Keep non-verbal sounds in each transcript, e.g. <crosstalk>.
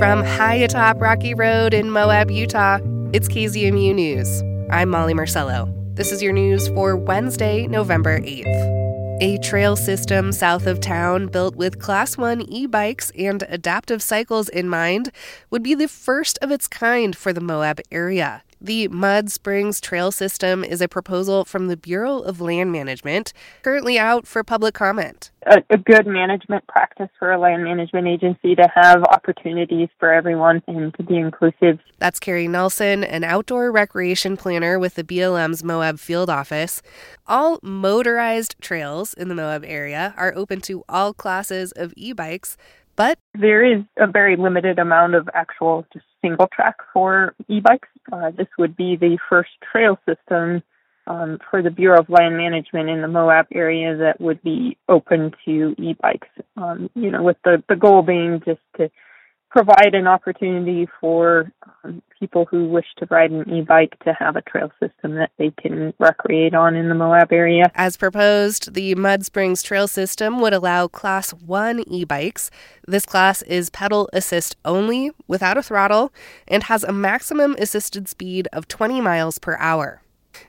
From high atop Rocky Road in Moab, Utah, it's KZMU News. I'm Molly Marcello. This is your news for Wednesday, November 8th. A trail system south of town built with Class 1 e bikes and adaptive cycles in mind would be the first of its kind for the Moab area. The Mud Springs Trail System is a proposal from the Bureau of Land Management, currently out for public comment. A, a, good management practice for a land management agency to have opportunities for everyone and to be inclusive. That's Carrie Nelson, an outdoor recreation planner with the BLM's Moab field office. All motorized trails in the Moab area are open to all classes of e bikes but there is a very limited amount of actual just single track for e-bikes. Uh, this would be the first trail system um, for the Bureau of Land Management in the Moab area that would be open to e-bikes. Um, you know, with the the goal being just to provide an opportunity for um, people who wish to ride an e-bike to have a trail system that they can recreate on in the Moab area. As proposed, the Mud Springs Trail System would allow Class 1 e-bikes. This class is pedal assist only, without a throttle, and has a maximum assisted speed of 20 miles per hour.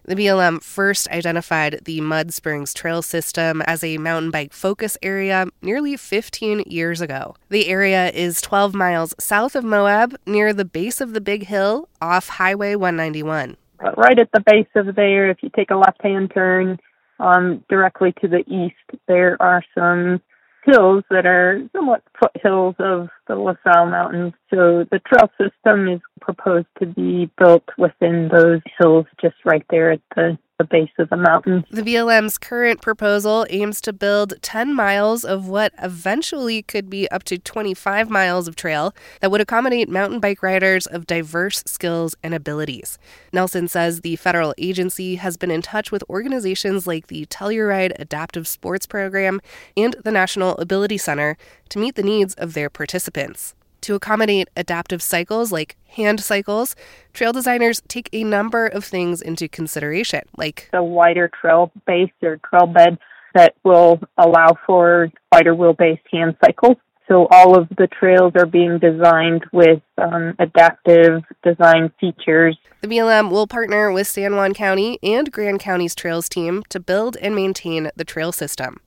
The BLM first identified the Mud Springs Trail System as a mountain bike focus area nearly 15 years ago. The area is 12 miles south of Moab, near the base of the Big Hill off Highway 191. Right at the base of there, if you take a left hand turn um, directly to the east, there are some hills that are somewhat foothills of the La Salle Mountains. So the trail system is proposed to be built within those hills just right there at the the base of the mountain. The BLM's current proposal aims to build 10 miles of what eventually could be up to 25 miles of trail that would accommodate mountain bike riders of diverse skills and abilities. Nelson says the federal agency has been in touch with organizations like the Telluride Adaptive Sports Program and the National Ability Center to meet the needs of their participants. To accommodate adaptive cycles like hand cycles, trail designers take a number of things into consideration, like a wider trail base or trail bed that will allow for wider wheelbase hand cycles. So all of the trails are being designed with um, adaptive design features. The BLM will partner with San Juan County and Grand County's trails team to build and maintain the trail system.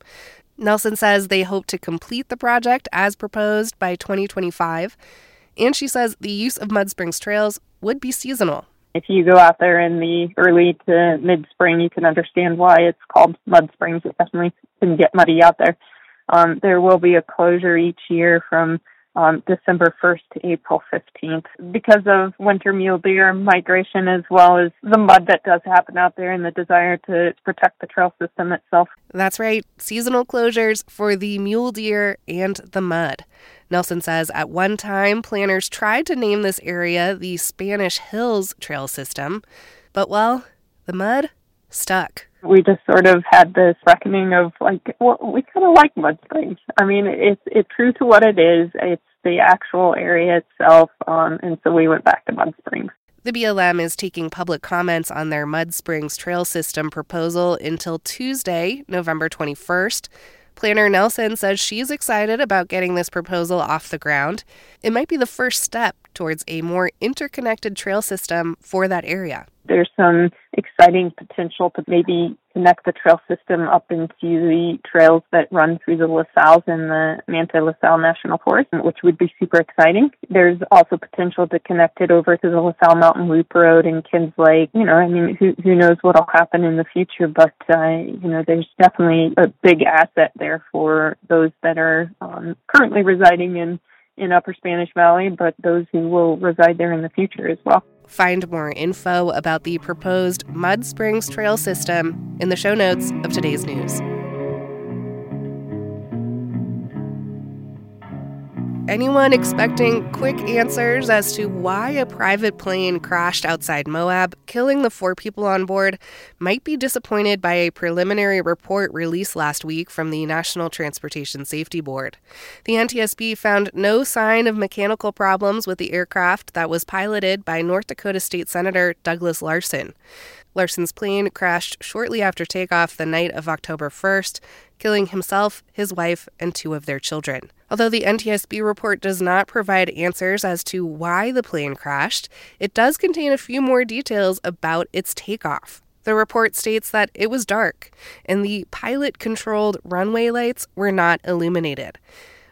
Nelson says they hope to complete the project as proposed by 2025, and she says the use of Mud Springs trails would be seasonal. If you go out there in the early to mid spring, you can understand why it's called Mud Springs. It definitely can get muddy out there. Um, there will be a closure each year from um, December 1st to April 15th because of winter mule deer migration as well as the mud that does happen out there and the desire to protect the trail system itself. That's right, seasonal closures for the mule deer and the mud. Nelson says at one time, planners tried to name this area the Spanish Hills Trail System, but well, the mud stuck we just sort of had this reckoning of like, well, we kind of like Mud Springs. I mean, it's it's true to what it is. It's the actual area itself, um, and so we went back to Mud Springs. The BLM is taking public comments on their Mud Springs Trail System proposal until Tuesday, November 21st. Planner Nelson says she's excited about getting this proposal off the ground. It might be the first step towards a more interconnected trail system for that area. There's some exciting potential to maybe connect the trail system up into the trails that run through the La Salles and the Manti La Salle National Forest, which would be super exciting. There's also potential to connect it over to the La Salle Mountain Loop Road and Ken's Lake. You know, I mean, who who knows what'll happen in the future, but uh, you know, there's definitely a big asset there for those that are um, currently residing in in Upper Spanish Valley, but those who will reside there in the future as well. Find more info about the proposed Mud Springs Trail System in the show notes of today's news. Anyone expecting quick answers as to why a private plane crashed outside Moab, killing the four people on board, might be disappointed by a preliminary report released last week from the National Transportation Safety Board. The NTSB found no sign of mechanical problems with the aircraft that was piloted by North Dakota State Senator Douglas Larson. Larson's plane crashed shortly after takeoff the night of October 1st, killing himself, his wife, and two of their children. Although the NTSB report does not provide answers as to why the plane crashed, it does contain a few more details about its takeoff. The report states that it was dark and the pilot controlled runway lights were not illuminated.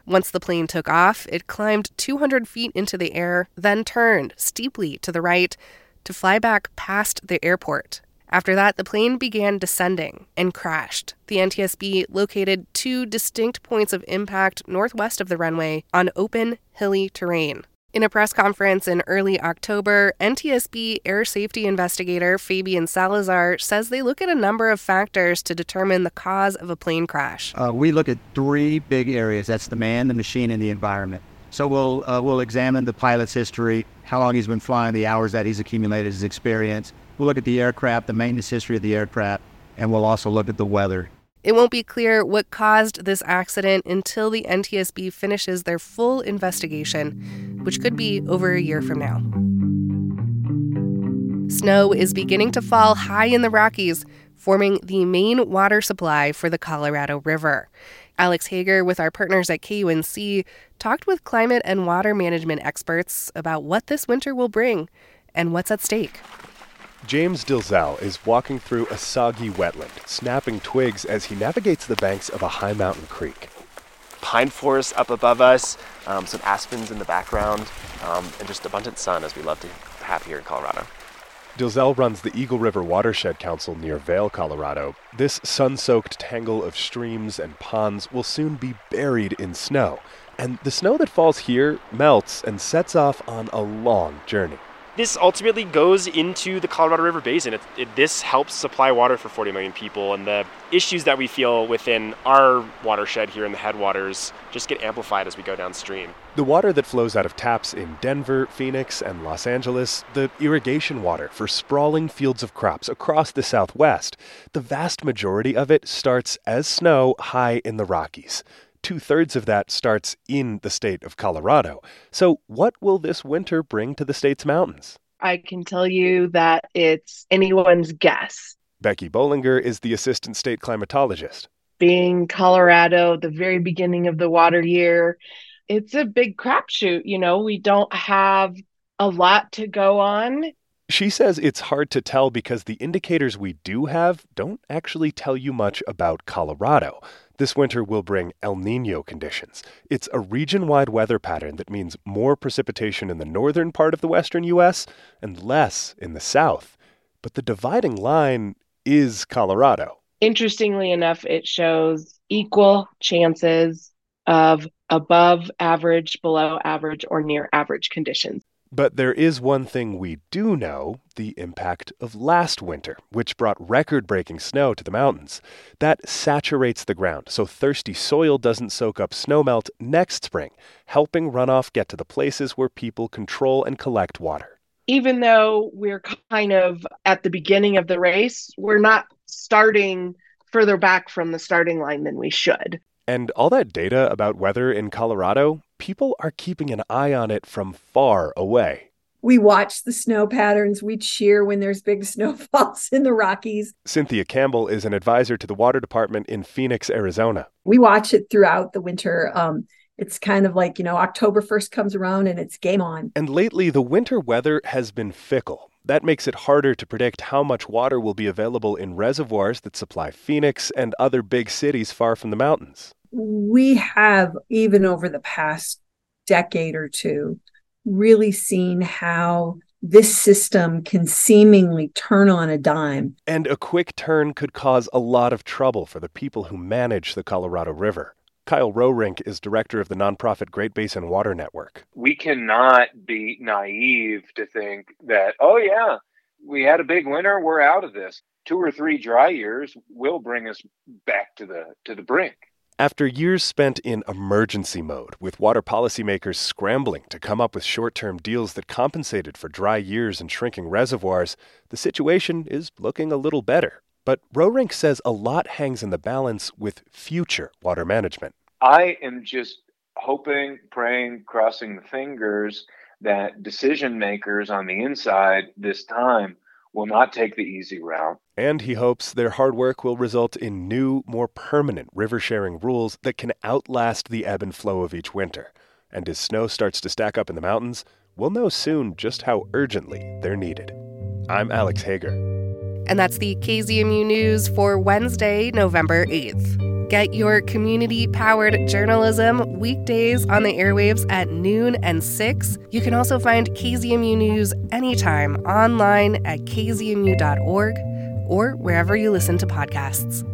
Once the plane took off, it climbed 200 feet into the air, then turned steeply to the right to fly back past the airport. After that, the plane began descending and crashed. The NTSB located two distinct points of impact northwest of the runway on open, hilly terrain. In a press conference in early October, NTSB air safety investigator Fabian Salazar says they look at a number of factors to determine the cause of a plane crash. Uh, we look at three big areas that's the man, the machine, and the environment. So we'll, uh, we'll examine the pilot's history, how long he's been flying, the hours that he's accumulated, his experience. We'll look at the aircraft, the maintenance history of the aircraft, and we'll also look at the weather. It won't be clear what caused this accident until the NTSB finishes their full investigation, which could be over a year from now. Snow is beginning to fall high in the Rockies, forming the main water supply for the Colorado River. Alex Hager, with our partners at KUNC, talked with climate and water management experts about what this winter will bring and what's at stake. James Dilzell is walking through a soggy wetland, snapping twigs as he navigates the banks of a high mountain creek. Pine forest up above us, um, some aspens in the background, um, and just abundant sun as we love to have here in Colorado. Dilzell runs the Eagle River Watershed Council near Vail, Colorado. This sun soaked tangle of streams and ponds will soon be buried in snow. And the snow that falls here melts and sets off on a long journey this ultimately goes into the Colorado River Basin. It, it, this helps supply water for 40 million people, and the issues that we feel within our watershed here in the headwaters just get amplified as we go downstream. The water that flows out of taps in Denver, Phoenix, and Los Angeles, the irrigation water for sprawling fields of crops across the Southwest, the vast majority of it starts as snow high in the Rockies two thirds of that starts in the state of Colorado. So, what will this winter bring to the state's mountains? I can tell you that it's anyone's guess. Becky Bolinger is the assistant state climatologist. Being Colorado, the very beginning of the water year, it's a big crapshoot. You know, we don't have a lot to go on. She says it's hard to tell because the indicators we do have don't actually tell you much about Colorado. This winter will bring El Nino conditions. It's a region wide weather pattern that means more precipitation in the northern part of the western U.S. and less in the south. But the dividing line is Colorado. Interestingly enough, it shows equal chances of above average, below average, or near average conditions. But there is one thing we do know the impact of last winter, which brought record breaking snow to the mountains. That saturates the ground so thirsty soil doesn't soak up snowmelt next spring, helping runoff get to the places where people control and collect water. Even though we're kind of at the beginning of the race, we're not starting further back from the starting line than we should. And all that data about weather in Colorado, people are keeping an eye on it from far away. We watch the snow patterns. We cheer when there's big <laughs> snowfalls in the Rockies. Cynthia Campbell is an advisor to the water department in Phoenix, Arizona. We watch it throughout the winter. Um, it's kind of like, you know, October 1st comes around and it's game on. And lately, the winter weather has been fickle. That makes it harder to predict how much water will be available in reservoirs that supply Phoenix and other big cities far from the mountains we have, even over the past decade or two, really seen how this system can seemingly turn on a dime. And a quick turn could cause a lot of trouble for the people who manage the Colorado River. Kyle Roerink is director of the nonprofit Great Basin Water Network. We cannot be naive to think that, oh, yeah, we had a big winter, we're out of this. Two or three dry years will bring us back to the to the brink. After years spent in emergency mode, with water policymakers scrambling to come up with short term deals that compensated for dry years and shrinking reservoirs, the situation is looking a little better. But Roerink says a lot hangs in the balance with future water management. I am just hoping, praying, crossing the fingers that decision makers on the inside this time will not take the easy route. And he hopes their hard work will result in new, more permanent river sharing rules that can outlast the ebb and flow of each winter. And as snow starts to stack up in the mountains, we'll know soon just how urgently they're needed. I'm Alex Hager. And that's the KZMU News for Wednesday, November 8th. Get your community powered journalism weekdays on the airwaves at noon and 6. You can also find KZMU News anytime online at kzmu.org or wherever you listen to podcasts.